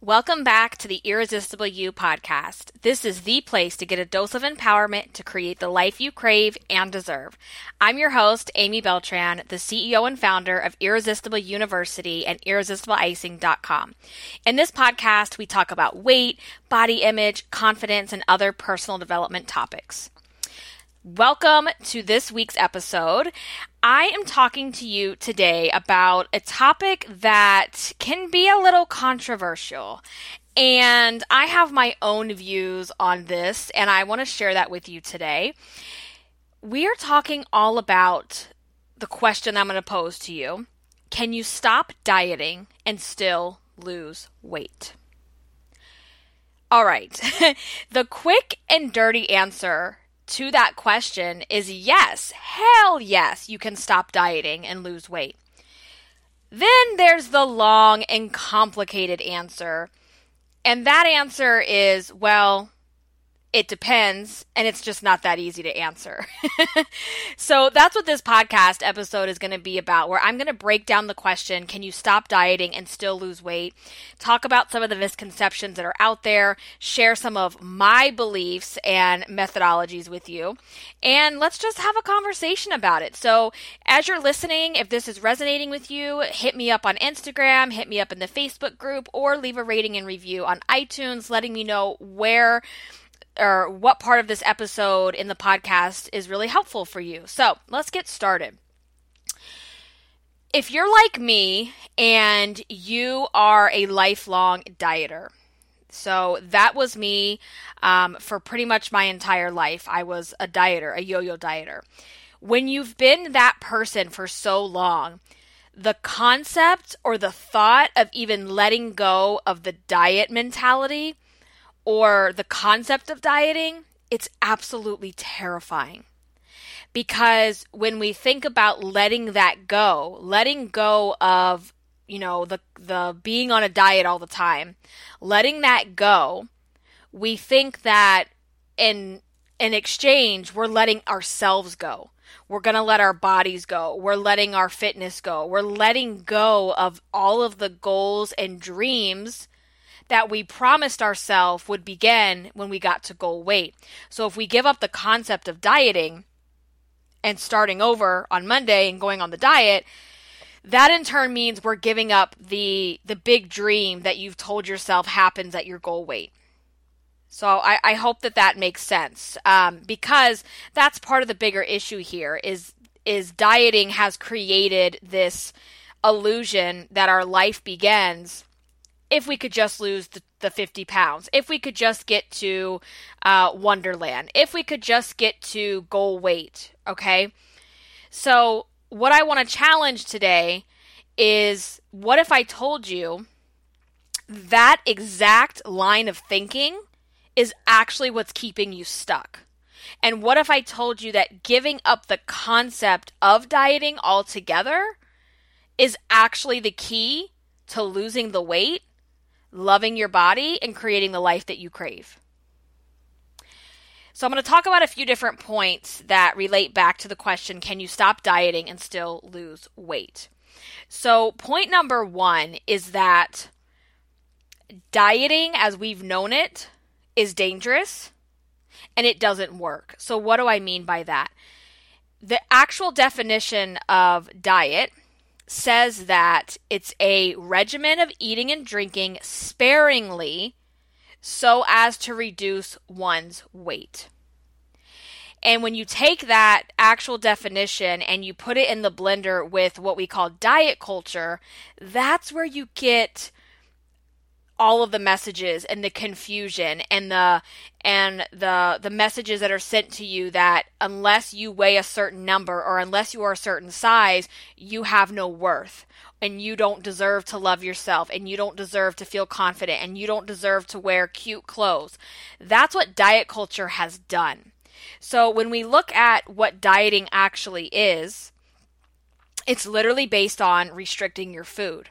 Welcome back to the Irresistible You podcast. This is the place to get a dose of empowerment to create the life you crave and deserve. I'm your host, Amy Beltran, the CEO and founder of Irresistible University and irresistibleicing.com. In this podcast, we talk about weight, body image, confidence, and other personal development topics. Welcome to this week's episode. I am talking to you today about a topic that can be a little controversial. And I have my own views on this, and I want to share that with you today. We are talking all about the question I'm going to pose to you Can you stop dieting and still lose weight? All right. the quick and dirty answer to that question is yes. Hell yes, you can stop dieting and lose weight. Then there's the long and complicated answer. And that answer is well, it depends, and it's just not that easy to answer. so that's what this podcast episode is going to be about, where I'm going to break down the question can you stop dieting and still lose weight? Talk about some of the misconceptions that are out there, share some of my beliefs and methodologies with you, and let's just have a conversation about it. So as you're listening, if this is resonating with you, hit me up on Instagram, hit me up in the Facebook group, or leave a rating and review on iTunes, letting me know where or what part of this episode in the podcast is really helpful for you. So let's get started. If you're like me and you are a lifelong dieter, so that was me um, for pretty much my entire life. I was a dieter, a yo yo dieter. When you've been that person for so long, the concept or the thought of even letting go of the diet mentality or the concept of dieting, it's absolutely terrifying. Because when we think about letting that go, letting go of, you know, the the being on a diet all the time, letting that go, we think that in in exchange, we're letting ourselves go. We're going to let our bodies go. We're letting our fitness go. We're letting go of all of the goals and dreams that we promised ourselves would begin when we got to goal weight. So if we give up the concept of dieting and starting over on Monday and going on the diet, that in turn means we're giving up the the big dream that you've told yourself happens at your goal weight. So I, I hope that that makes sense um, because that's part of the bigger issue here is is dieting has created this illusion that our life begins if we could just lose the, the 50 pounds, if we could just get to uh, Onederland, if we could just get to goal weight, okay? So, what I want to challenge today is what if I told you that exact line of thinking is actually what's keeping you stuck? And what if I told you that giving up the concept of dieting altogether is actually the key to losing the weight loving your body, and creating the life that you crave. So, I'm going to talk about a few different points that relate back to the question can you stop dieting and still lose weight? So, point number one is that dieting as we've known it is dangerous and it doesn't work. So, what do I mean by that? The actual definition of diet says that it's a regimen of eating and drinking sparingly so as to reduce one's weight. And when you take that actual definition and you put it in the blender with what we call diet culture, that's where you get all of the messages and the confusion and the and the the messages that are sent to you that unless you weigh a certain number or unless you are a certain size you have no worth. And you don't deserve to love yourself and you don't deserve to feel confident and you don't deserve to wear cute clothes. That's what diet culture has done. So when we look at what dieting actually is it's literally based on restricting your food.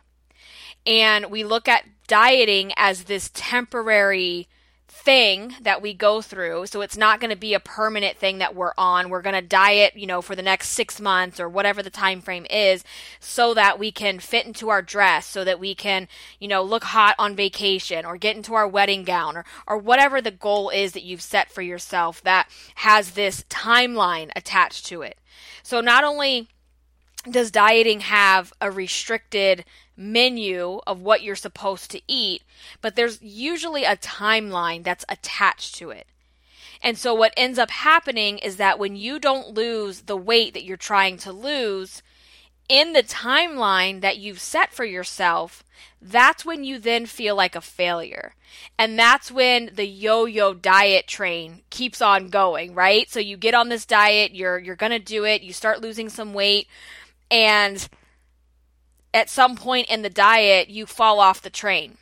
And we look at dieting as this temporary thing that we go through. So it's not going to be a permanent thing that we're on. We're going to diet, you know, for the next 6 months or whatever the time frame is so that we can fit into our dress, so that we can, you know, look hot on vacation or get into our wedding gown or or whatever the goal is that you've set for yourself that has this timeline attached to it. So not only does dieting have a restricted menu of what you're supposed to eat, but there's usually a timeline that's attached to it. And so what ends up happening is that when you don't lose the weight that you're trying to lose in the timeline that you've set for yourself, that's when you then feel like a failure. And that's when the yo-yo diet train keeps on going, right? So you get on this diet, you're you're going to do it, you start losing some weight and at some point in the diet, you fall off the train.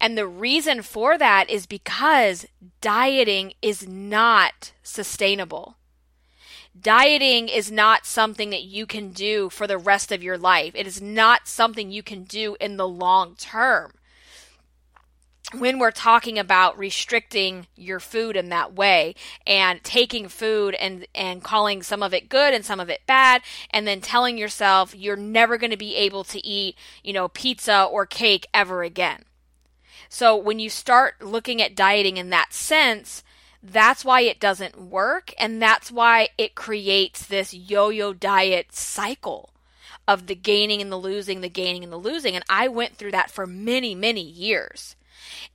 And the reason for that is because dieting is not sustainable. Dieting is not something that you can do for the rest of your life. It is not something you can do in the long term when we're talking about restricting your food in that way and taking food and and calling some of it good and some of it bad and then telling yourself you're never going to be able to eat, you know, pizza or cake ever again. So when you start looking at dieting in that sense, that's why it doesn't work and that's why it creates this yo-yo diet cycle of the gaining and the losing, the gaining and the losing and I went through that for many, many years.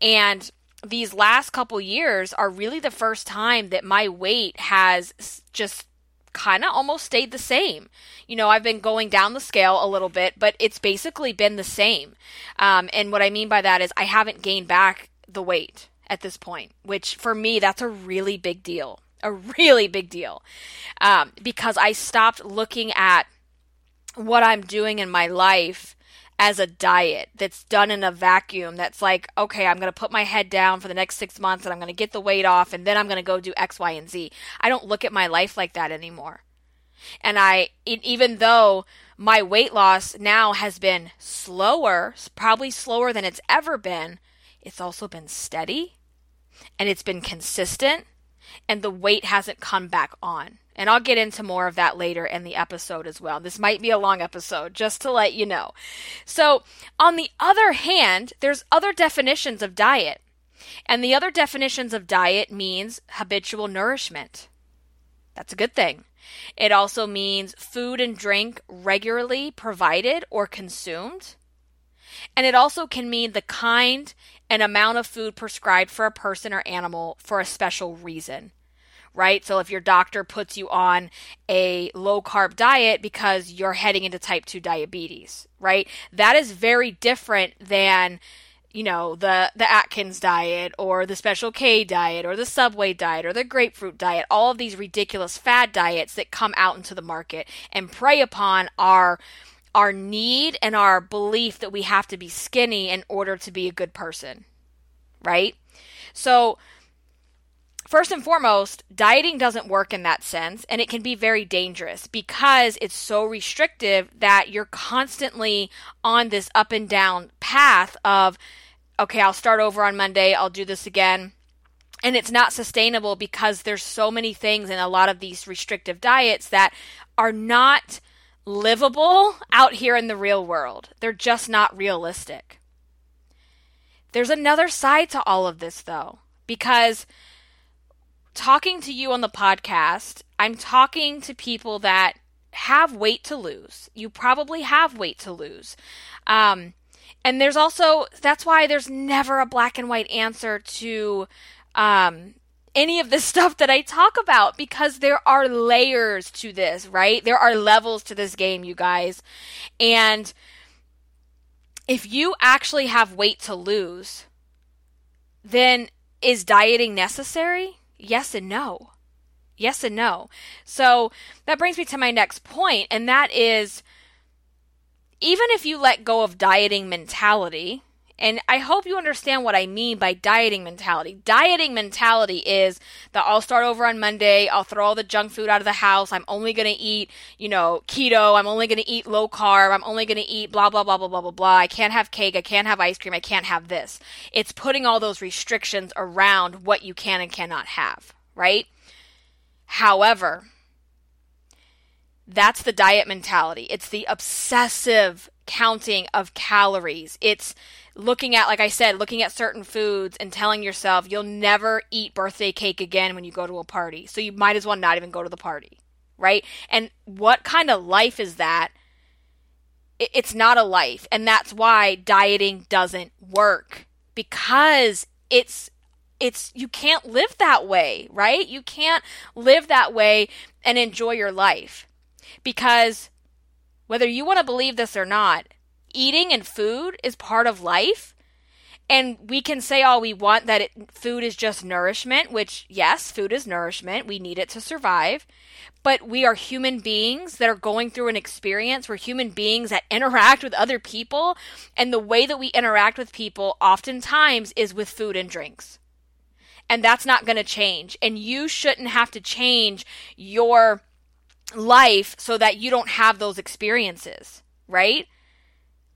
And these last couple years are really the first time that my weight has just kind of almost stayed the same. You know, I've been going down the scale a little bit, but it's basically been the same. Um, and what I mean by that is I haven't gained back the weight at this point, which for me, that's a really big deal. A really big deal. Um, because I stopped looking at what I'm doing in my life as a diet that's done in a vacuum that's like okay i'm going to put my head down for the next six months and i'm going to get the weight off and then i'm going to go do x y and z. I don't look at my life like that anymore. And i even though my weight loss now has been slower probably slower than it's ever been it's also been steady and it's been consistent and the weight hasn't come back on and I'll get into more of that later in the episode as well. This might be a long episode, just to let you know. So, on the other hand, there's other definitions of diet. And the other definitions of diet means habitual nourishment. That's a good thing. It also means food and drink regularly provided or consumed. And it also can mean the kind and amount of food prescribed for a person or animal for a special reason right? So if your doctor puts you on a low carb diet because you're heading into type 2 diabetes, right? That is very different than you know the the Atkins diet or the special K diet or the Subway diet or the grapefruit diet all of these ridiculous fad diets that come out into the market and prey upon our our need and our belief that we have to be skinny in order to be a good person right so First and foremost, dieting doesn't work in that sense, and it can be very dangerous because it's so restrictive that you're constantly on this up and down path of, okay, I'll start over on Monday, I'll do this again. And it's not sustainable because there's so many things in a lot of these restrictive diets that are not livable out here in the real world. They're just not realistic. There's another side to all of this, though, because talking to you on the podcast, I'm talking to people that have weight to lose. You probably have weight to lose. Um, and there's also, that's why there's never a black and white answer to um, any of the stuff that I talk about because there are layers to this, right? There are levels to this game, you guys. And if you actually have weight to lose, then is dieting necessary? Yes and no. Yes and no. So that brings me to my next point, and that is even if you let go of dieting mentality And I hope you understand what I mean by dieting mentality. Dieting mentality is that I'll start over on Monday, I'll throw all the junk food out of the house, I'm only going to eat, you know, keto, I'm only going to eat low carb, I'm only going to eat blah, blah, blah, blah, blah, blah, blah. I can't have cake, I can't have ice cream, I can't have this. It's putting all those restrictions around what you can and cannot have, right? However, that's the diet mentality. It's the obsessive counting of calories. It's looking at, like I said, looking at certain foods and telling yourself you'll never eat birthday cake again when you go to a party. So you might as well not even go to the party, right? And what kind of life is that? It's not a life. And that's why dieting doesn't work because it's it's you can't live that way, right? You can't live that way and enjoy your life. Because whether you want to believe this or not, eating and food is part of life. And we can say all we want that it, food is just nourishment, which, yes, food is nourishment. We need it to survive. But we are human beings that are going through an experience. We're human beings that interact with other people. And the way that we interact with people oftentimes is with food and drinks. And that's not going to change. And you shouldn't have to change your life so that you don't have those experiences, right?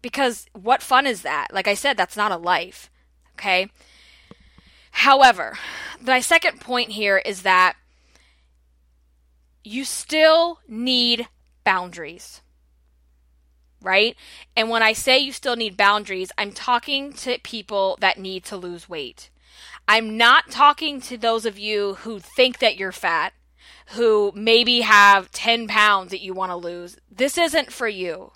Because what fun is that? Like I said, that's not a life. Okay. However, my second point here is that you still need boundaries. Right? And when I say you still need boundaries, I'm talking to people that need to lose weight. I'm not talking to those of you who think that you're fat who maybe have 10 pounds that you want to lose. This isn't for you.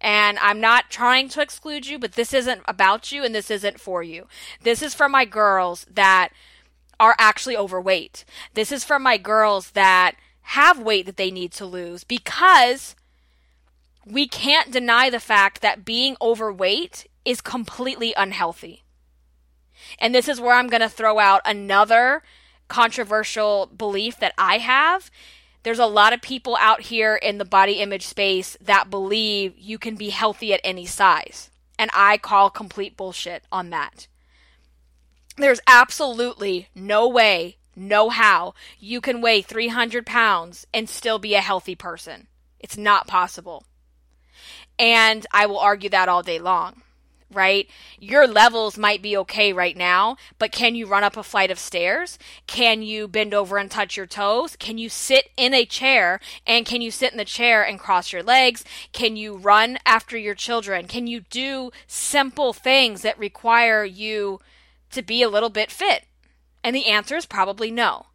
And I'm not trying to exclude you, but this isn't about you and this isn't for you. This is for my girls that are actually overweight. This is for my girls that have weight that they need to lose because we can't deny the fact that being overweight is completely unhealthy. And this is where I'm going to throw out another controversial belief that I have. There's a lot of people out here in the body image space that believe you can be healthy at any size. And I call complete bullshit on that. There's absolutely no way, no how you can weigh 300 pounds and still be a healthy person. It's not possible. And I will argue that all day long right? Your levels might be okay right now, but can you run up a flight of stairs? Can you bend over and touch your toes? Can you sit in a chair and can you sit in the chair and cross your legs? Can you run after your children? Can you do simple things that require you to be a little bit fit? And the answer is probably no.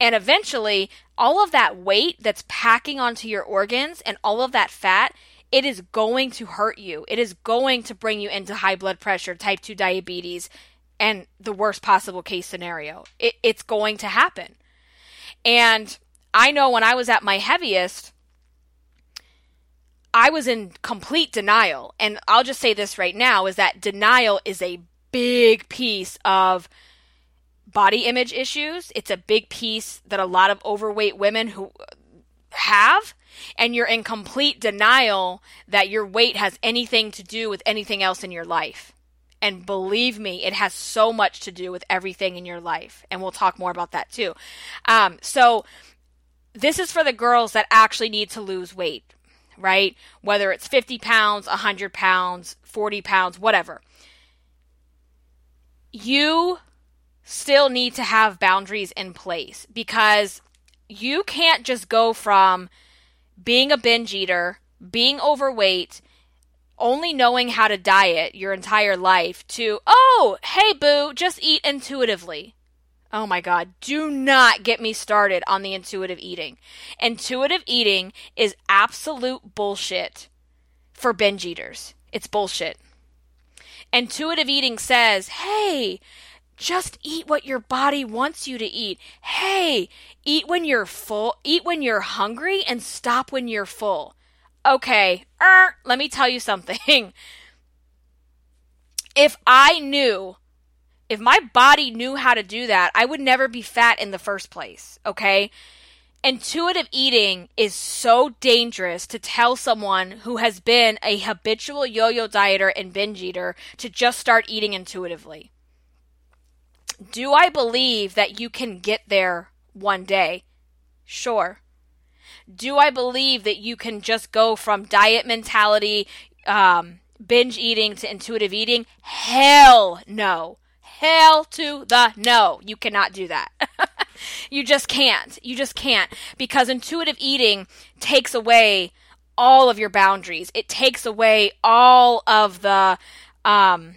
And eventually, all of that weight that's packing onto your organs and all of that fat it is going to hurt you. It is going to bring you into high blood pressure, type 2 diabetes, and the worst possible case scenario. It, it's going to happen. And I know when I was at my heaviest, I was in complete denial. And I'll just say this right now is that denial is a big piece of body image issues. It's a big piece that a lot of overweight women who have and you're in complete denial that your weight has anything to do with anything else in your life. And believe me, it has so much to do with everything in your life. And we'll talk more about that too. Um, so, this is for the girls that actually need to lose weight, right? Whether it's 50 pounds, 100 pounds, 40 pounds, whatever. You still need to have boundaries in place because you can't just go from being a binge eater, being overweight, only knowing how to diet your entire life to, oh, hey, boo, just eat intuitively. Oh my God, do not get me started on the intuitive eating. Intuitive eating is absolute bullshit for binge eaters. It's bullshit. Intuitive eating says, hey, just eat what your body wants you to eat. Hey, eat when you're full, eat when you're hungry, and stop when you're full. Okay, er, let me tell you something. if I knew, if my body knew how to do that, I would never be fat in the first place, okay? Intuitive eating is so dangerous to tell someone who has been a habitual yo yo dieter and binge eater to just start eating intuitively. Do I believe that you can get there one day? Sure. Do I believe that you can just go from diet mentality, um, binge eating to intuitive eating? Hell no. Hell to the no. You cannot do that. you just can't. You just can't because intuitive eating takes away all of your boundaries. It takes away all of the um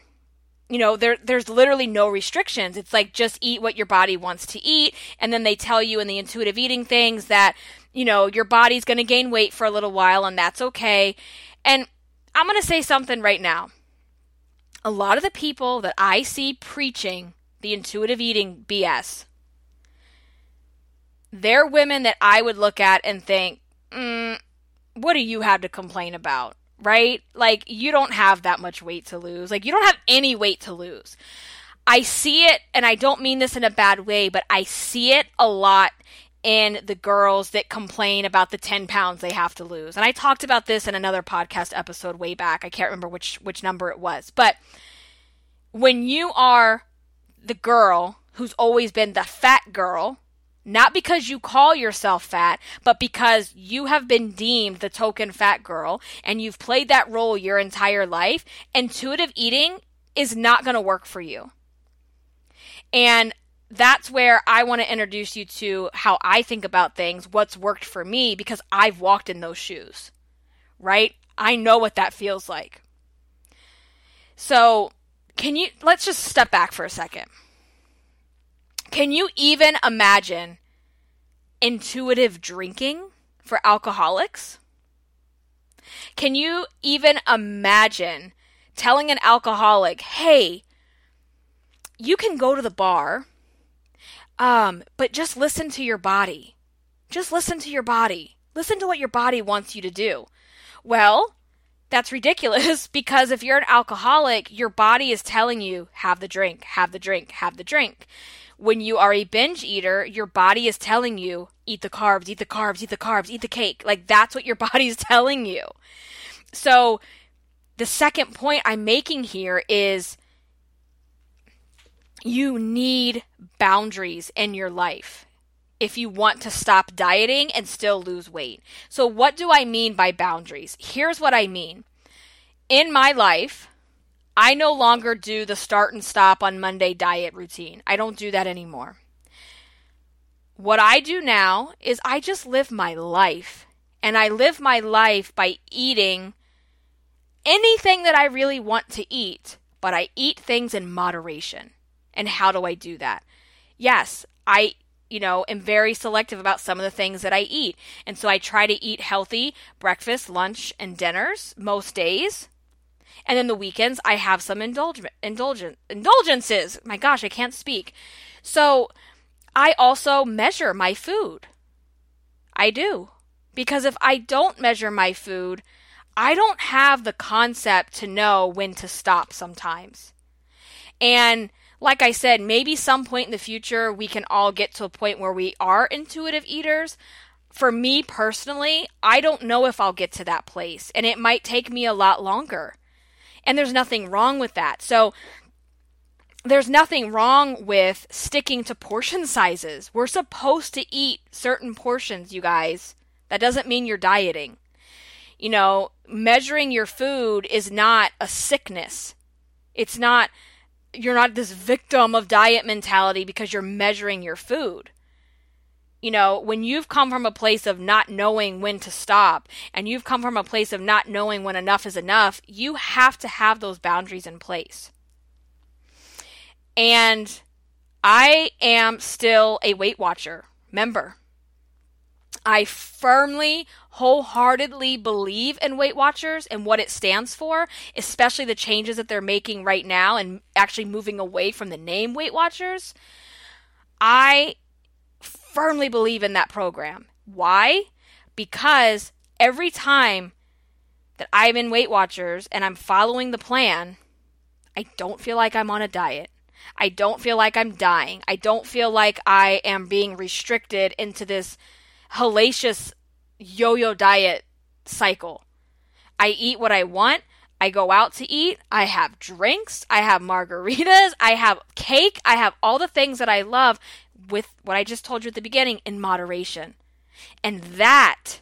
you know there there's literally no restrictions. It's like just eat what your body wants to eat. And then they tell you in the intuitive eating things that you know your body's going to gain weight for a little while and that's okay. And i'm going to say something right now. A lot of the people that i see preaching the intuitive eating bs they're women that I would look at and think, mm, what do you have to complain about? Right? Like, you don't have that much weight to lose. Like, you don't have any weight to lose. I see it, and I don't mean this in a bad way, but I see it a lot in the girls that complain about the 10 pounds they have to lose. And I talked about this in another podcast episode way back. I can't remember which which number it was. But when you are the girl who's always been the fat girl, not because you call yourself fat, but because you have been deemed the token fat girl and you've played that role your entire life, intuitive eating is not going to work for you. And that's where I want to introduce you to how I think about things, what's worked for me, because I've walked in those shoes, right? I know what that feels like. So, can you, let's just step back for a second. Can you even imagine intuitive drinking for alcoholics? Can you even imagine telling an alcoholic, hey, you can go to the bar, um, but just listen to your body. Just listen to your body. Listen to what your body wants you to do. Well, that's ridiculous because if you're an alcoholic, your body is telling you, have the drink, have the drink, have the drink. When you are a binge eater, your body is telling you, eat the carbs, eat the carbs, eat the carbs, eat the cake. Like that's what your body's telling you. So the second point I'm making here is you need boundaries in your life if you want to stop dieting and still lose weight. So, what do I mean by boundaries? Here's what I mean. In my life, I no longer do the start and stop on Monday diet routine. I don't do that anymore. What I do now is I just live my life. And I live my life by eating anything that I really want to eat, but I eat things in moderation. And how do I do that? Yes, I you know, am very selective about some of the things that I eat. And so I try to eat healthy breakfast, lunch, and dinners most days. And then the weekends, I have some indulgent, indulgent, indulgences. My gosh, I can't speak. So I also measure my food. I do. Because if I don't measure my food, I don't have the concept to know when to stop sometimes. And like I said, maybe some point in the future we can all get to a point where we are intuitive eaters. For me personally, I don't know if I'll get to that place, and it might take me a lot longer. And there's nothing wrong with that. So there's nothing wrong with sticking to portion sizes. We're supposed to eat certain portions, you guys. That doesn't mean you're dieting. You know, measuring your food is not a sickness. It's not, you're not this victim of diet mentality because you're measuring your food you know, when you've come from a place of not knowing when to stop and you've come from a place of not knowing when enough is enough, you have to have those boundaries in place. And I am still a Weight Watcher member. I firmly, wholeheartedly believe in Weight Watchers and what it stands for, especially the changes that they're making right now and actually moving away from the name Weight Watchers. I firmly believe in that program. Why? Because every time that I'm in Weight Watchers and I'm following the plan, I don't feel like I'm on a diet. I don't feel like I'm dying. I don't feel like I am being restricted into this hellacious yo yo diet cycle. I eat what I want. I go out to eat. I have drinks. I have margaritas. I have cake. I have all the things that I love with what I just told you at the beginning in moderation. And that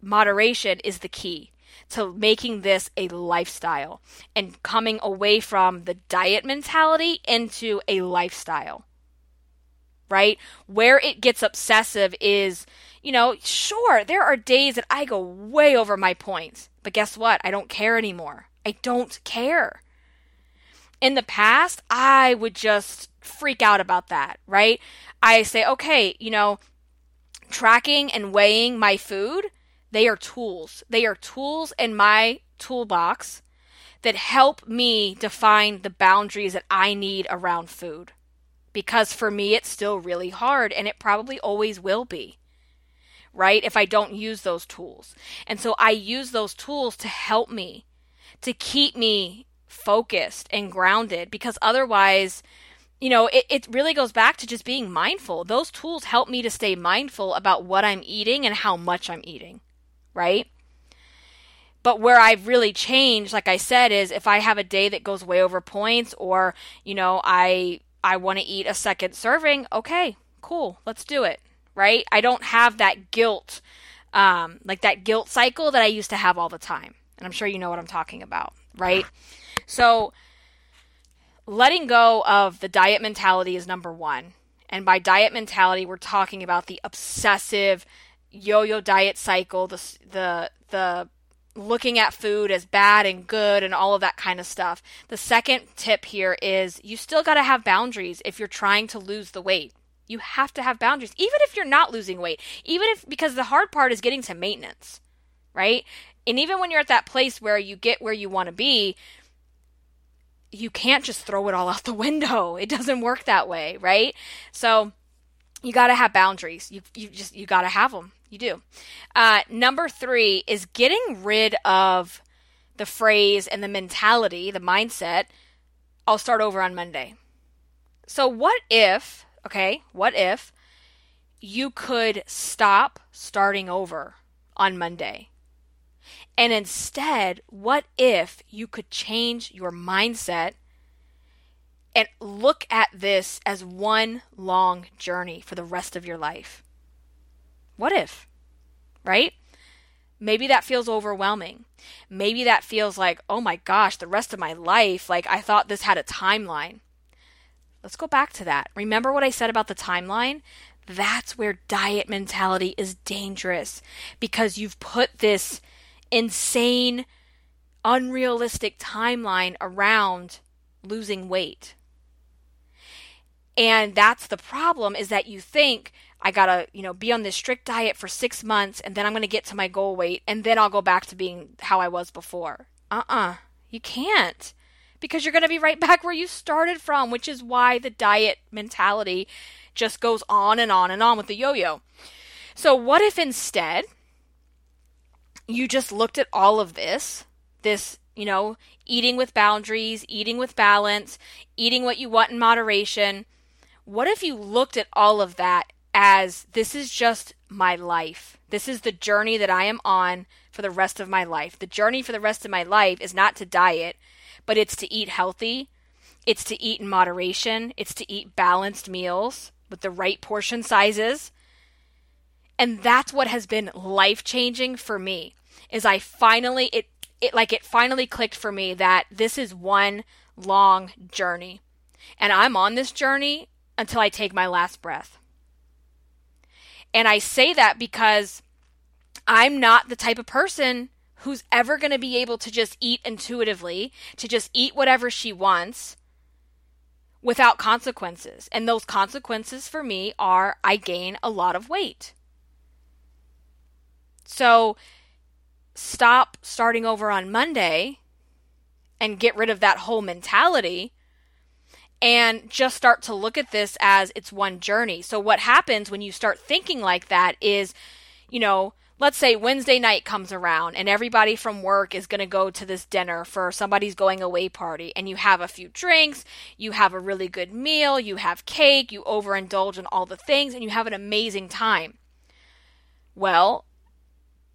moderation is the key to making this a lifestyle and coming away from the diet mentality into a lifestyle. Right? Where it gets obsessive is, you know, sure, there are days that I go way over my points, but guess what? I don't care anymore. I don't care. In the past, I would just freak out about that, right? I say, okay, you know, tracking and weighing my food, they are tools. They are tools in my toolbox that help me define the boundaries that I need around food. Because for me, it's still really hard and it probably always will be, right? If I don't use those tools. And so I use those tools to help me, to keep me focused and grounded because otherwise, you know, it, it really goes back to just being mindful. Those tools help me to stay mindful about what I'm eating and how much I'm eating, right? But where I've really changed, like I said, is if I have a day that goes way over points or, you know, I I want to eat a second serving, okay, cool, let's do it, right? I don't have that guilt, um, like that guilt cycle that I used to have all the time. And I'm sure you know what I'm talking about, right? So, letting go of the diet mentality is number one. And by diet mentality, we're talking about the obsessive yo-yo diet cycle, the the the looking at food as bad and good and all of that kind of stuff. The second tip here is you still got to have boundaries if you're trying to lose the weight. You have to have boundaries even if you're not losing weight. Even if because the hard part is getting to maintenance, right? And even when you're at that place where you get where you want to be, you can't just throw it all out the window. It doesn't work that way, right? So you got to have boundaries. You you just you got to have them. You do. Uh, number three is getting rid of the phrase and the mentality, the mindset. I'll start over on Monday. So what if? Okay, what if you could stop starting over on Monday? And instead, what if you could change your mindset and look at this as one long journey for the rest of your life? What if? Right? Maybe that feels overwhelming. Maybe that feels like, oh my gosh, the rest of my life, like I thought this had a timeline. Let's go back to that. Remember what I said about the timeline? That's where diet mentality is dangerous because you've put this insane, unrealistic timeline around losing weight. And that's the problem is that you think I got to, you know, be on this strict diet for 6 months and then I'm going to get to my goal weight and then I'll go back to being how I was before. Uh-uh. You can't. Because you're going to be right back where you started from, which is why the diet mentality just goes on and on and on with the yo-yo. So what if instead you just looked at all of this, this, you know, eating with boundaries, eating with balance, eating what you want in moderation. What if you looked at all of that as this is just my life? This is the journey that I am on for the rest of my life. The journey for the rest of my life is not to diet, but it's to eat healthy. It's to eat in moderation. It's to eat balanced meals with the right portion sizes. And that's what has been life changing for me is I finally it it like it finally clicked for me that this is one long journey. And I'm on this journey until I take my last breath. And I say that because I'm not the type of person who's ever going to be able to just eat intuitively, to just eat whatever she wants without consequences. And those consequences for me are I gain a lot of weight. So stop starting over on Monday and get rid of that whole mentality and just start to look at this as it's one journey. So, what happens when you start thinking like that is, you know, let's say Wednesday night comes around and everybody from work is going to go to this dinner for somebody's going away party and you have a few drinks, you have a really good meal, you have cake, you overindulge in all the things and you have an amazing time. Well,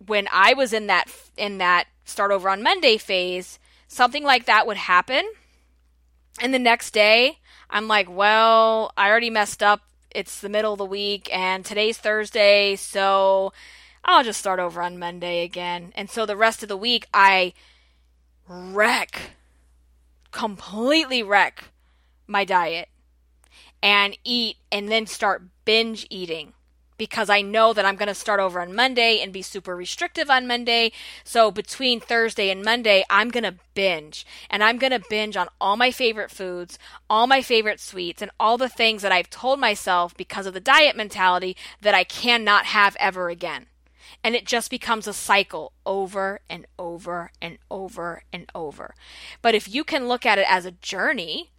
when I was in that in that start over on Monday phase, something like that would happen. And the next day, I'm like, well, I already messed up. It's the middle of the week and today's Thursday, so I'll just start over on Monday again. And so the rest of the week, I wreck, completely wreck my diet and eat and then start binge eating because I know that I'm going to start over on Monday and be super restrictive on Monday. So between Thursday and Monday, I'm going to binge and I'm going to binge on all my favorite foods, all my favorite sweets, and all the things that I've told myself because of the diet mentality that I cannot have ever again. And it just becomes a cycle over and over and over and over. But if you can look at it as a journey,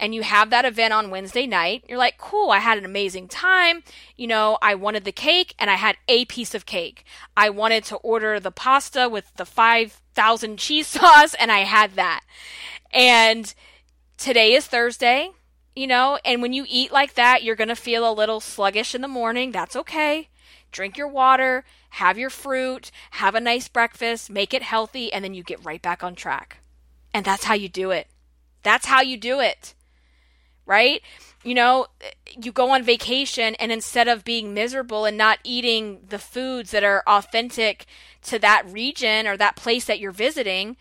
and you have that event on Wednesday night, you're like, cool, I had an amazing time. You know, I wanted the cake and I had a piece of cake. I wanted to order the pasta with the 5,000 cheese sauce and I had that. And today is Thursday, you know, and when you eat like that, you're going to feel a little sluggish in the morning. That's okay. Drink your water, have your fruit, have a nice breakfast, make it healthy, and then you get right back on track. And that's how you do it. That's how you do it right? You know, you go on vacation and instead of being miserable and not eating the foods that are authentic to that region or that place that you're visiting,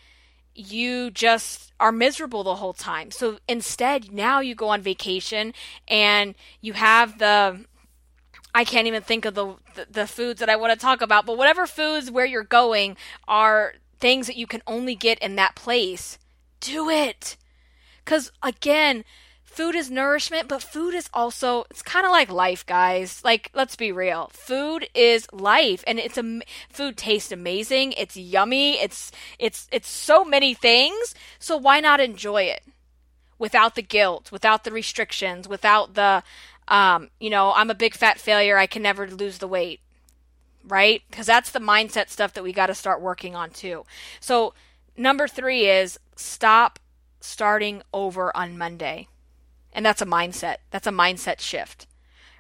you just are miserable the whole time. So instead, now you go on vacation and you have the I can't even think of the, the, the foods that I want to talk about, but whatever foods where you're going are things that you can only get in that place. Do it. Cuz again, food is nourishment, but food is also it's kind of like life, guys. Like let's be real. Food is life and it's a food tastes amazing. It's yummy. It's it's it's so many things. So why not enjoy it? Without the guilt, without the restrictions, without the um, you know, I'm a big fat failure. I can never lose the weight. Right? Cuz that's the mindset stuff that we got to start working on too. So number 3 is stop starting over on Monday. And that's a mindset. That's a mindset shift,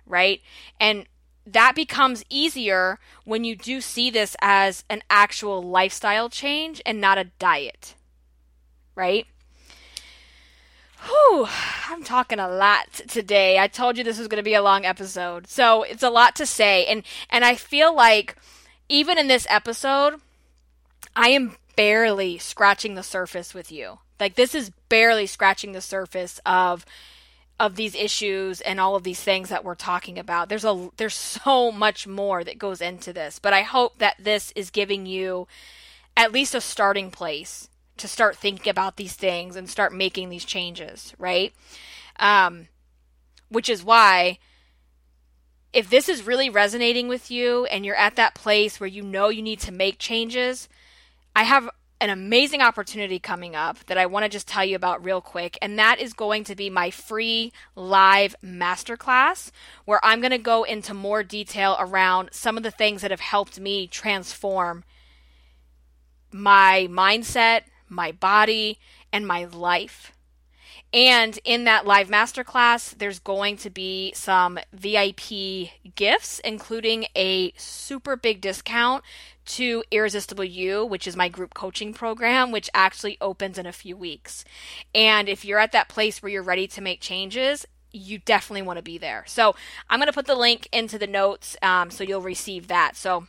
right? And that becomes easier when you do see this as an actual lifestyle change and not a diet, right? Whew, I'm talking a lot today. I told you this was going to be a long episode. So it's a lot to say. And, and I feel like even in this episode, I am barely scratching the surface with you. Like this is barely scratching the surface of of these issues and all of these things that we're talking about. There's a there's so much more that goes into this, but I hope that this is giving you at least a starting place to start thinking about these things and start making these changes, right? Um, which is why if this is really resonating with you and you're at that place where you know you need to make changes, I have an amazing opportunity coming up that I want to just tell you about real quick, and that is going to be my free live masterclass where I'm going to go into more detail around some of the things that have helped me transform my mindset, my body, and my life. And in that live masterclass, there's going to be some VIP gifts, including a super big discount to Irresistible You, which is my group coaching program, which actually opens in a few weeks. And if you're at that place where you're ready to make changes, you definitely want to be there. So I'm going to put the link into the notes um, so you'll receive that. So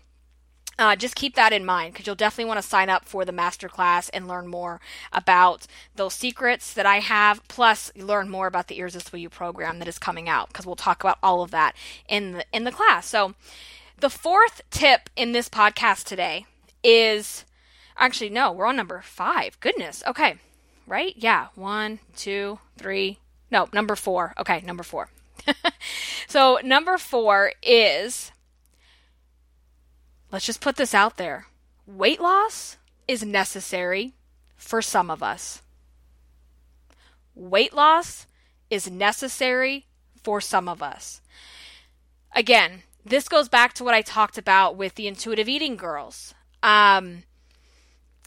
uh, just keep that in mind because you'll definitely want to sign up for the masterclass and learn more about those secrets that I have. Plus, learn more about the Irresistible You program that is coming out because we'll talk about all of that in the in the class. So the fourth tip in this podcast today is actually, no, we're on number five. Goodness. Okay. Right? Yeah. One, two, three. No, number four. Okay. Number four. so, number four is let's just put this out there weight loss is necessary for some of us. Weight loss is necessary for some of us. Again, this goes back to what I talked about with the intuitive eating girls. Um,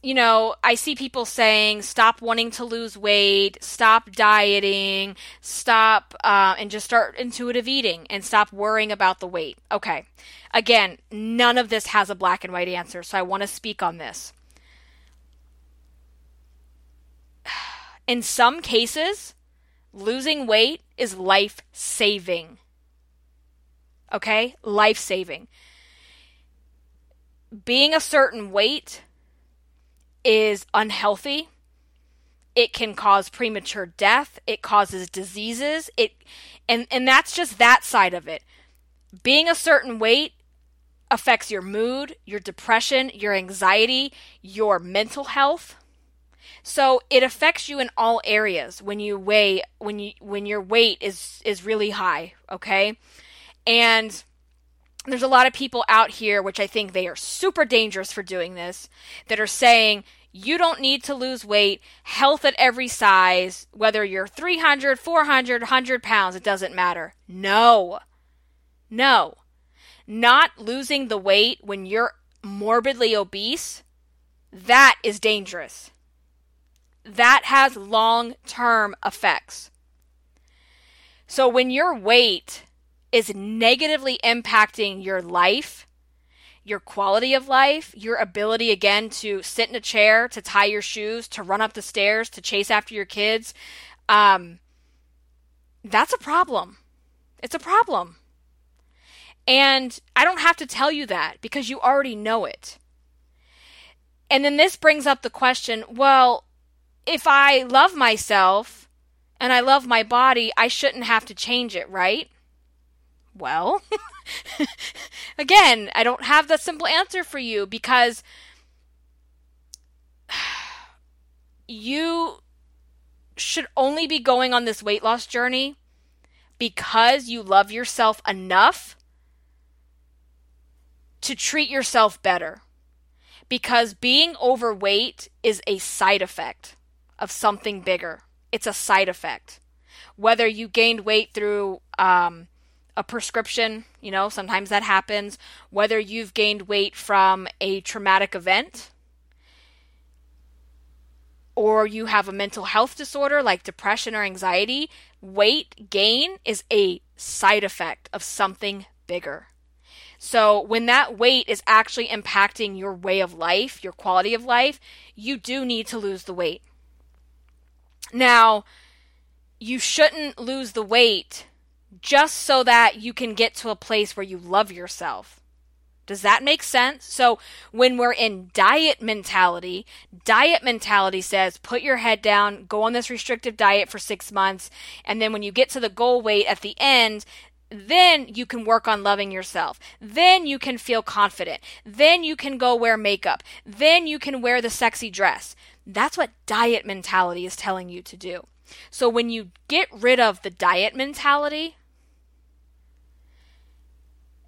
you know, I see people saying, stop wanting to lose weight, stop dieting, stop, uh, and just start intuitive eating and stop worrying about the weight. Okay. Again, none of this has a black and white answer, so I want to speak on this. In some cases, losing weight is life saving. Okay? Life saving. Being a certain weight is unhealthy. It can cause premature death. It causes diseases. It and and that's just that side of it. Being a certain weight affects your mood, your depression, your anxiety, your mental health. So it affects you in all areas when you weigh when you when your weight is is really high, okay? And there's a lot of people out here, which I think they are super dangerous for doing this, that are saying you don't need to lose weight, health at every size, whether you're 300, 400, 100 pounds, it doesn't matter. No. No. Not losing the weight when you're morbidly obese, that is dangerous. That has long term effects. So when your weight is negatively impacting your life, your quality of life, your ability again to sit in a chair, to tie your shoes, to run up the stairs, to chase after your kids, um, that's a problem. It's a problem. And I don't have to tell you that because you already know it. And then this brings up the question well, if I love myself and I love my body, I shouldn't have to change it, right? Well, again, I don't have the simple answer for you because you should only be going on this weight loss journey because you love yourself enough to treat yourself better. Because being overweight is a side effect of something bigger. It's a side effect. Whether you gained weight through um, a prescription, you know, sometimes that happens, whether you've gained weight from a traumatic event or you have a mental health disorder like depression or anxiety, weight gain is a side effect of something bigger. So, when that weight is actually impacting your way of life, your quality of life, you do need to lose the weight. Now, you shouldn't lose the weight just so that you can get to a place where you love yourself. Does that make sense? So, when we're in diet mentality, diet mentality says put your head down, go on this restrictive diet for six months, and then when you get to the goal weight at the end, then you can work on loving yourself. Then you can feel confident. Then you can go wear makeup. Then you can wear the sexy dress. That's what diet mentality is telling you to do. So when you get rid of the diet mentality,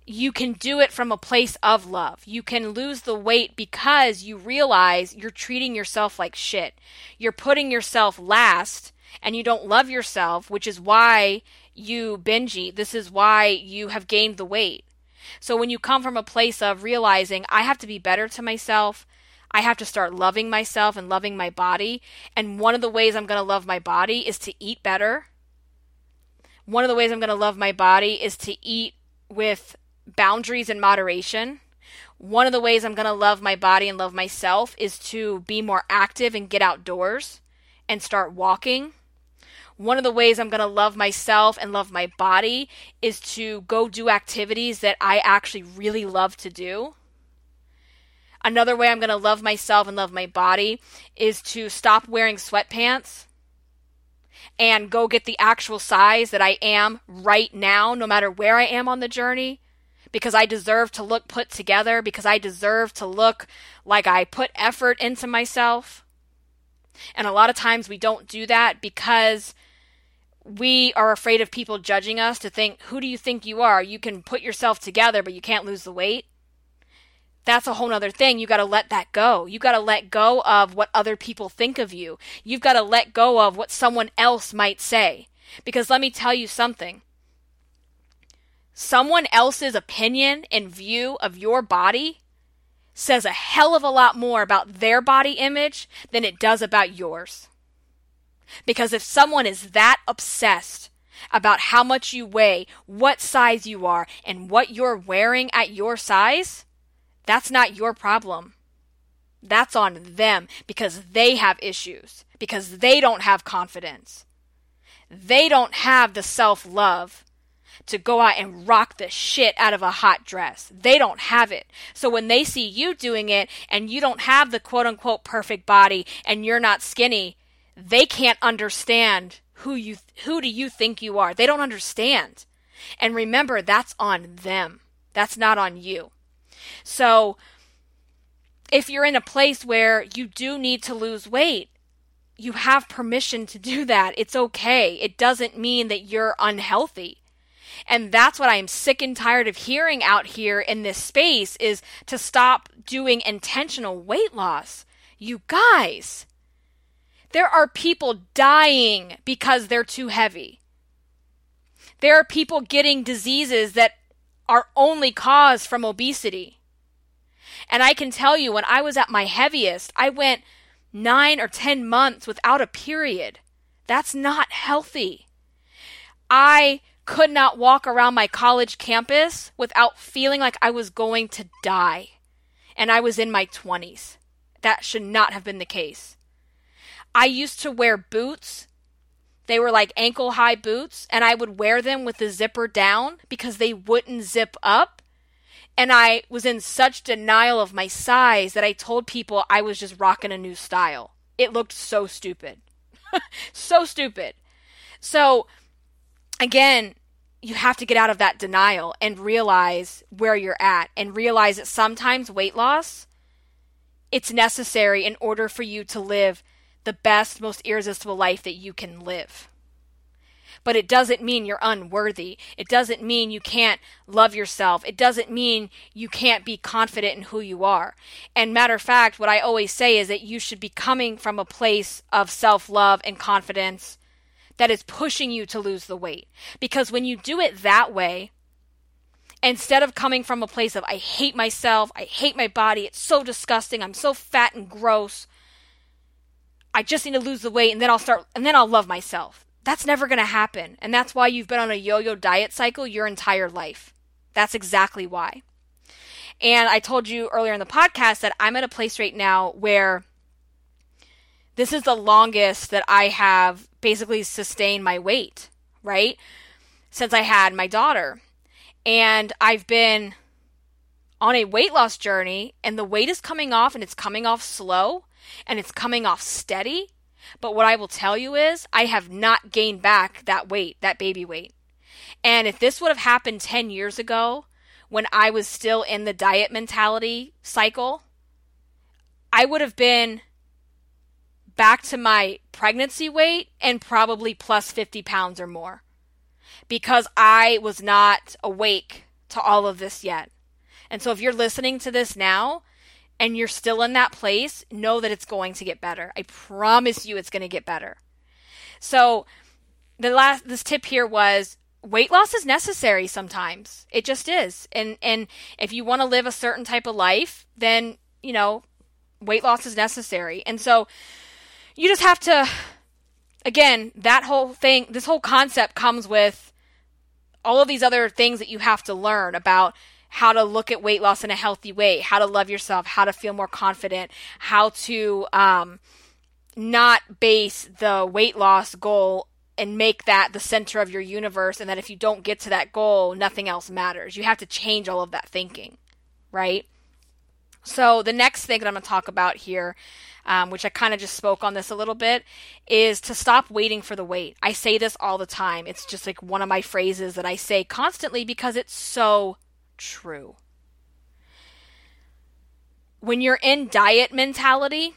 you can do it from a place of love. You can lose the weight because you realize you're treating yourself like shit. You're putting yourself last and you don't love yourself, which is why you binge eat. This is why you have gained the weight. So when you come from a place of realizing I have to be better to myself, I have to start loving myself and loving my body. And one of the ways I'm going to love my body is to eat better. One of the ways I'm going to love my body is to eat with boundaries and moderation. One of the ways I'm going to love my body and love myself is to be more active and get outdoors and start walking. One of the ways I'm going to love myself and love my body is to go do activities that I actually really love to do. Another way I'm going to love myself and love my body is to stop wearing sweatpants and go get the actual size that I am right now, no matter where I am on the journey because I deserve to look put together, because I deserve to look like I put effort into myself. And a lot of times we don't do that because we are afraid of people judging us to think, who do you think you are? You can put yourself together, but you can't lose the weight. That's a whole other thing. You got to let that go. You got to let go of what other people think of you. You've got to let go of what someone else might say. Because let me tell you something someone else's opinion and view of your body, says a hell of a lot more about their body image than it does about yours. Because if someone is that obsessed about how much you weigh, what size you are, and what you're wearing at your size, that's not your problem. That's on them because they have issues, because they don't have confidence. They don't have the self love to go out and rock the shit out of a hot dress. They don't have it. So when they see you doing it and you don't have the quote unquote perfect body and you're not skinny, they can't understand who you who do you think you are? They don't understand. And remember that's on them. That's not on you. So if you're in a place where you do need to lose weight, you have permission to do that. It's okay. It doesn't mean that you're unhealthy. And that's what I'm sick and tired of hearing out here in this space is to stop doing intentional weight loss. You guys, there are people dying because they're too heavy. There are people getting diseases that are only caused from obesity. And I can tell you, when I was at my heaviest, I went nine or 10 months without a period. That's not healthy. I could not walk around my college campus without feeling like I was going to die. And I was in my 20s. That should not have been the case. I used to wear boots. They were like ankle high boots, and I would wear them with the zipper down because they wouldn't zip up. And I was in such denial of my size that I told people I was just rocking a new style. It looked so stupid. so stupid. So, again, you have to get out of that denial and realize where you're at and realize that sometimes weight loss it's necessary in order for you to live the best most irresistible life that you can live but it doesn't mean you're unworthy. It doesn't mean you can't love yourself. It doesn't mean you can't be confident in who you are. And matter of fact, what I always say is that you should be coming from a place of self love and confidence that is pushing you to lose the weight. Because when you do it that way, instead of coming from a place of, I hate myself, I hate my body, it's so disgusting, I'm so fat and gross. I just need to lose the weight and then I'll start and then I'll love myself. That's never going to happen. And that's why you've been on a yo yo diet cycle your entire life. That's exactly why. And I told you earlier in the podcast that I'm at a place right now where this is the longest that I have basically sustained my weight, right? Since I had my daughter. And I've been on a weight loss journey, and the weight is coming off, and it's coming off slow, and it's coming off steady. But what I will tell you is, I have not gained back that weight, that baby weight. And if this would have happened 10 years ago, when I was still in the diet mentality cycle, I would have been back to my pregnancy weight and probably plus 50 pounds or more because I was not awake to all of this yet. And so if you're listening to this now, and you're still in that place, know that it's going to get better. I promise you it's going to get better. So the last this tip here was weight loss is necessary sometimes. It just is. And and if you want to live a certain type of life, then, you know, weight loss is necessary. And so you just have to again, that whole thing, this whole concept comes with all of these other things that you have to learn about how to look at weight loss in a healthy way, how to love yourself, how to feel more confident, how to um, not base the weight loss goal and make that the center of your universe, and that if you don't get to that goal, nothing else matters. You have to change all of that thinking, right? So, the next thing that I'm going to talk about here, um, which I kind of just spoke on this a little bit, is to stop waiting for the weight. I say this all the time. It's just like one of my phrases that I say constantly because it's so true. When you're in diet mentality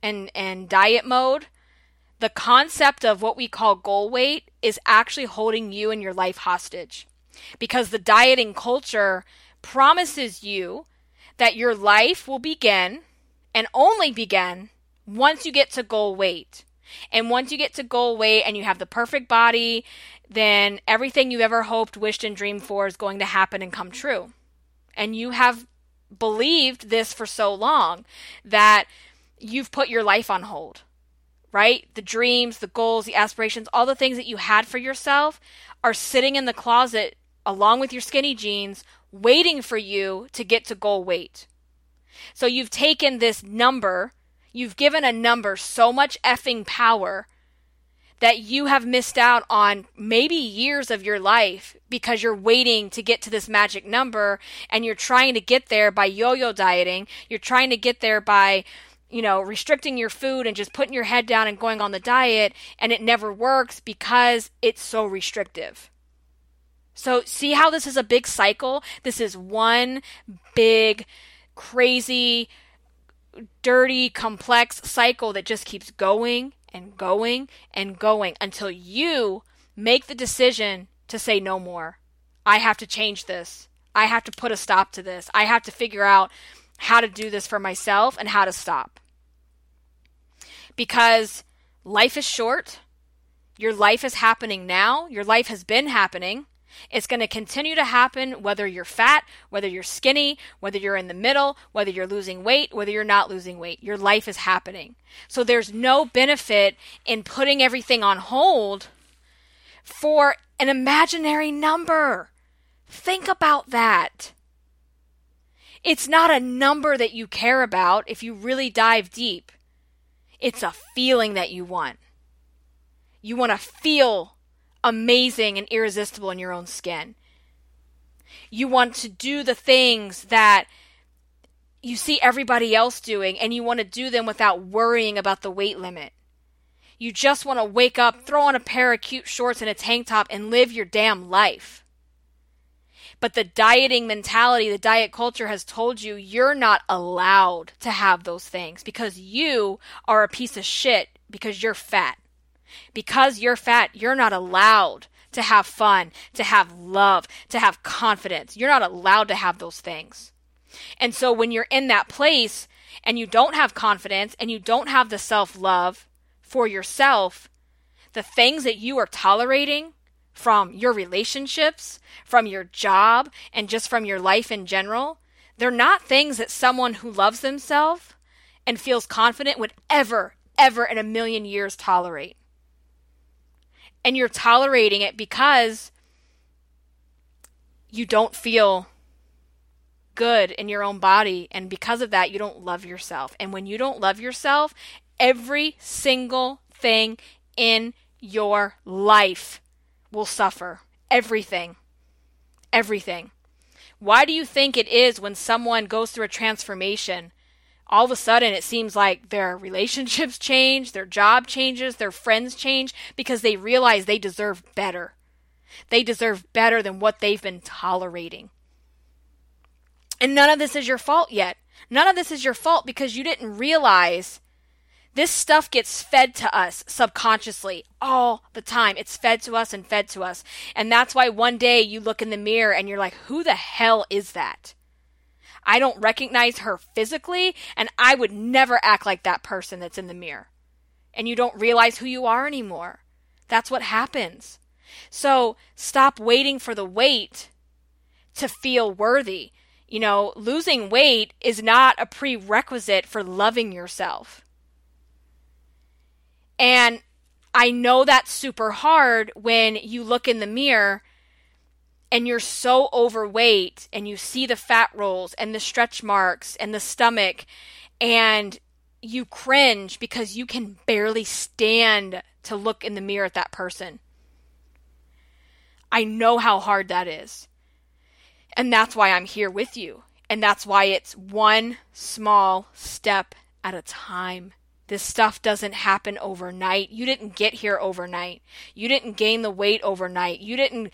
and, and diet mode, the concept of what we call goal weight is actually holding you and your life hostage. Because the dieting culture promises you that your life will begin and only begin once you get to goal weight. And once you get to goal weight and you have the perfect body, then everything you ever hoped, wished, and dreamed for is going to happen and come true. And you have believed this for so long that you've put your life on hold, right? The dreams, the goals, the aspirations, all the things that you had for yourself are sitting in the closet along with your skinny jeans, waiting for you to get to goal weight. So you've taken this number, you've given a number so much effing power that you have missed out on maybe years of your life because you're waiting to get to this magic number and you're trying to get there by yo-yo dieting. You're trying to get there by you know, restricting your food and just putting your head down and going on the diet, and it never works because it's so restrictive. So, see how this is a big cycle? This is one big, crazy, dirty, complex cycle that just keeps going and going and going until you make the decision to say no more. I have to change this. I have to put a stop to this. I have to figure out how to do this for myself and how to stop. Because life is short. Your life is happening now. Your life has been happening. It's going to continue to happen whether you're fat, whether you're skinny, whether you're in the middle, whether you're losing weight, whether you're not losing weight. Your life is happening. So there's no benefit in putting everything on hold for an imaginary number. Think about that. It's not a number that you care about if you really dive deep. It's a feeling that you want. You want to feel amazing and irresistible in your own skin. You want to do the things that you see everybody else doing and you want to do them without worrying about the weight limit. You just want to wake up, throw on a pair of cute shorts and a tank top and live your damn life. But the dieting mentality, the diet culture has told you you're not allowed to have those things because you are a piece of shit because you're fat. Because you're fat, you're not allowed to have fun, to have love, to have confidence. You're not allowed to have those things. And so when you're in that place and you don't have confidence and you don't have the self love for yourself, the things that you are tolerating from your relationships, from your job, and just from your life in general, they're not things that someone who loves themselves and feels confident would ever, ever in a million years tolerate and you're tolerating it because you don't feel good in your own body and because of that you don't love yourself. And when you don't love yourself every single thing in your life will suffer. Everything. Everything. Why do you think it is when someone goes through a transformation all of a sudden it seems like their relationships change, their job changes, their friends change because they realize they deserve better. They deserve better than what they've been tolerating. And none of this is your fault yet. None of this is your fault because you didn't realize this stuff gets fed to us subconsciously all the time. It's fed to us and fed to us. And that's why one day you look in the mirror and you're like, who the hell is that? I don't recognize her physically, and I would never act like that person that's in the mirror. And you don't realize who you are anymore. That's what happens. So stop waiting for the weight to feel worthy. You know, losing weight is not a prerequisite for loving yourself. And I know that's super hard when you look in the mirror and you're so overweight and you see the fat rolls and the stretch marks and the stomach and you cringe because you can barely stand to look in the mirror at that person. I know how hard that is. And that's why I'm here with you. And that's why it's one small step at a time. This stuff doesn't happen overnight. You didn't get here overnight. You didn't gain the weight overnight. You didn't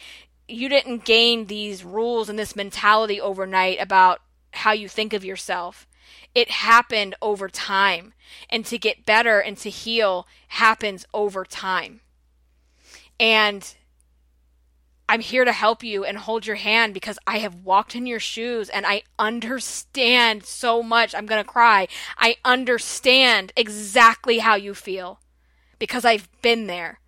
you didn't gain these rules and this mentality overnight about how you think of yourself. It happened over time. And to get better and to heal happens over time. And I'm here to help you and hold your hand because I have walked in your shoes and I understand so much. I'm going to cry. I understand exactly how you feel because I've been there.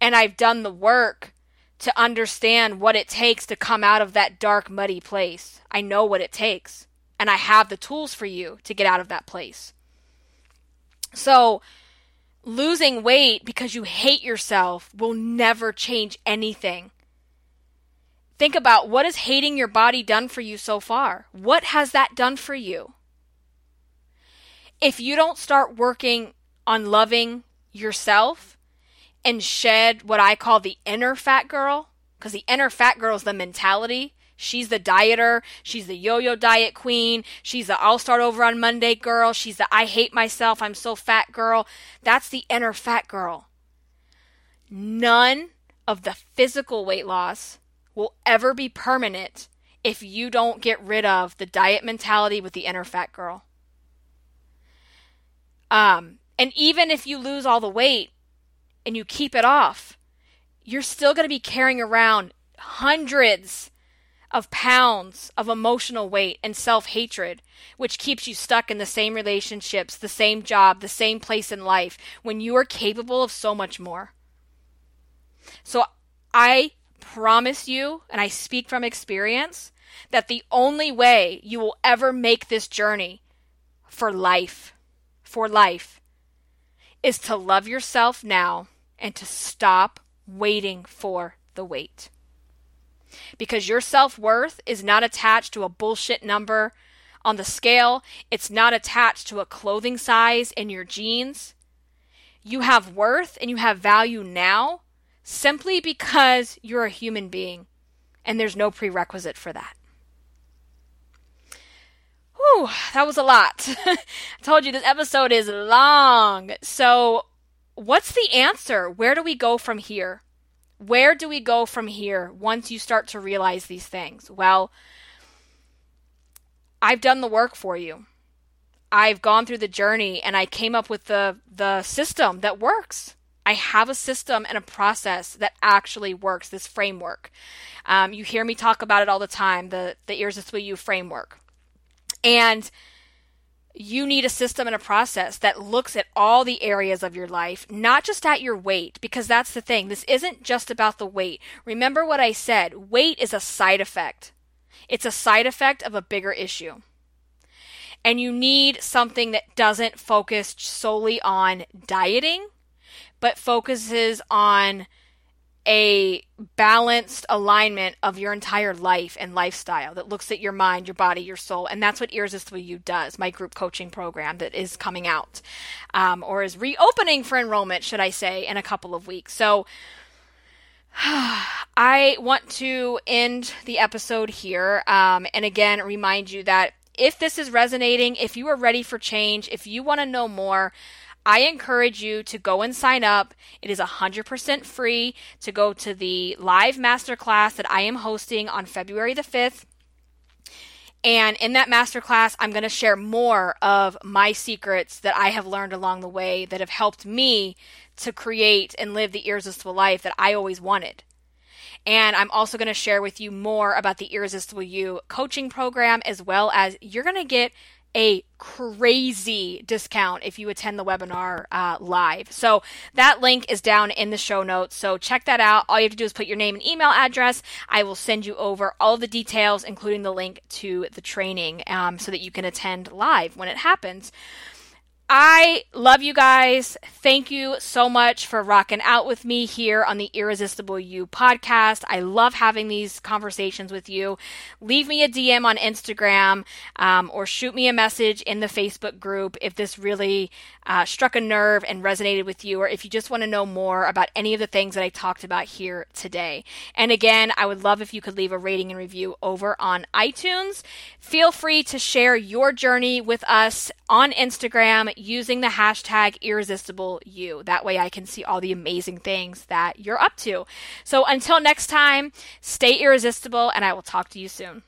And I've done the work to understand what it takes to come out of that dark, muddy place. I know what it takes, and I have the tools for you to get out of that place. So, losing weight because you hate yourself will never change anything. Think about what has hating your body done for you so far? What has that done for you? If you don't start working on loving yourself and shed what I call the inner fat girl, because the inner fat girl is the mentality. She's the dieter. She's the yo yo diet queen. She's the I'll start over on Monday girl. She's the I hate myself. I'm so fat girl. That's the inner fat girl. None of the physical weight loss will ever be permanent if you don't get rid of the diet mentality with the inner fat girl. Um, and even if you lose all the weight and you keep it off, you're still going to be carrying around hundreds of pounds of emotional weight and self hatred, which keeps you stuck in the same relationships, the same job, the same place in life when you are capable of so much more. So I promise you, and I speak from experience, that the only way you will ever make this journey for life, for life, is to love yourself now and to stop waiting for the weight. Because your self worth is not attached to a bullshit number on the scale, it's not attached to a clothing size in your jeans. You have worth and you have value now simply because you're a human being, and there's no prerequisite for that. Whew, that was a lot. I told you this episode is long. So, what's the answer? Where do we go from here? Where do we go from here once you start to realize these things? Well, I've done the work for you. I've gone through the journey and I came up with the the system that works. I have a system and a process that actually works, this framework. Um, you hear me talk about it all the time, the, the Irresistible You framework. And you need a system and a process that looks at all the areas of your life, not just at your weight, because that's the thing. This isn't just about the weight. Remember what I said weight is a side effect, it's a side effect of a bigger issue. And you need something that doesn't focus solely on dieting but focuses on a balanced alignment of your entire life and lifestyle that looks at your mind, your body, your soul. And that's what Irresistible You does, my group coaching program that is coming out um, or is reopening for enrollment, should I say, in a couple of weeks. So I want to end the episode here um, and again remind you that if this is resonating, if you are ready for change, if you want to know more, I encourage you to go and sign up. It is 100% free to go to the live masterclass that I am hosting on February the 5th. And in that masterclass, I'm going to share more of my secrets that I have learned along the way that have helped me to create and live the irresistible life that I always wanted. And I'm also going to share with you more about the Irresistible You coaching program, as well as you're going to get a crazy discount if you attend the webinar uh, live. So that link is down in the show notes. So check that out. All you have to do is put your name and email address. I will send you over all the details, including the link to the training, um, so that you can attend live when it happens. I love you guys. Thank you so much for rocking out with me here on the Irresistible You podcast. I love having these conversations with you. Leave me a DM on Instagram um, or shoot me a message in the Facebook group if this really uh, struck a nerve and resonated with you, or if you just want to know more about any of the things that I talked about here today. And again, I would love if you could leave a rating and review over on iTunes. Feel free to share your journey with us on Instagram using the hashtag irresistible you. That way I can see all the amazing things that you're up to. So until next time, stay irresistible, and I will talk to you soon.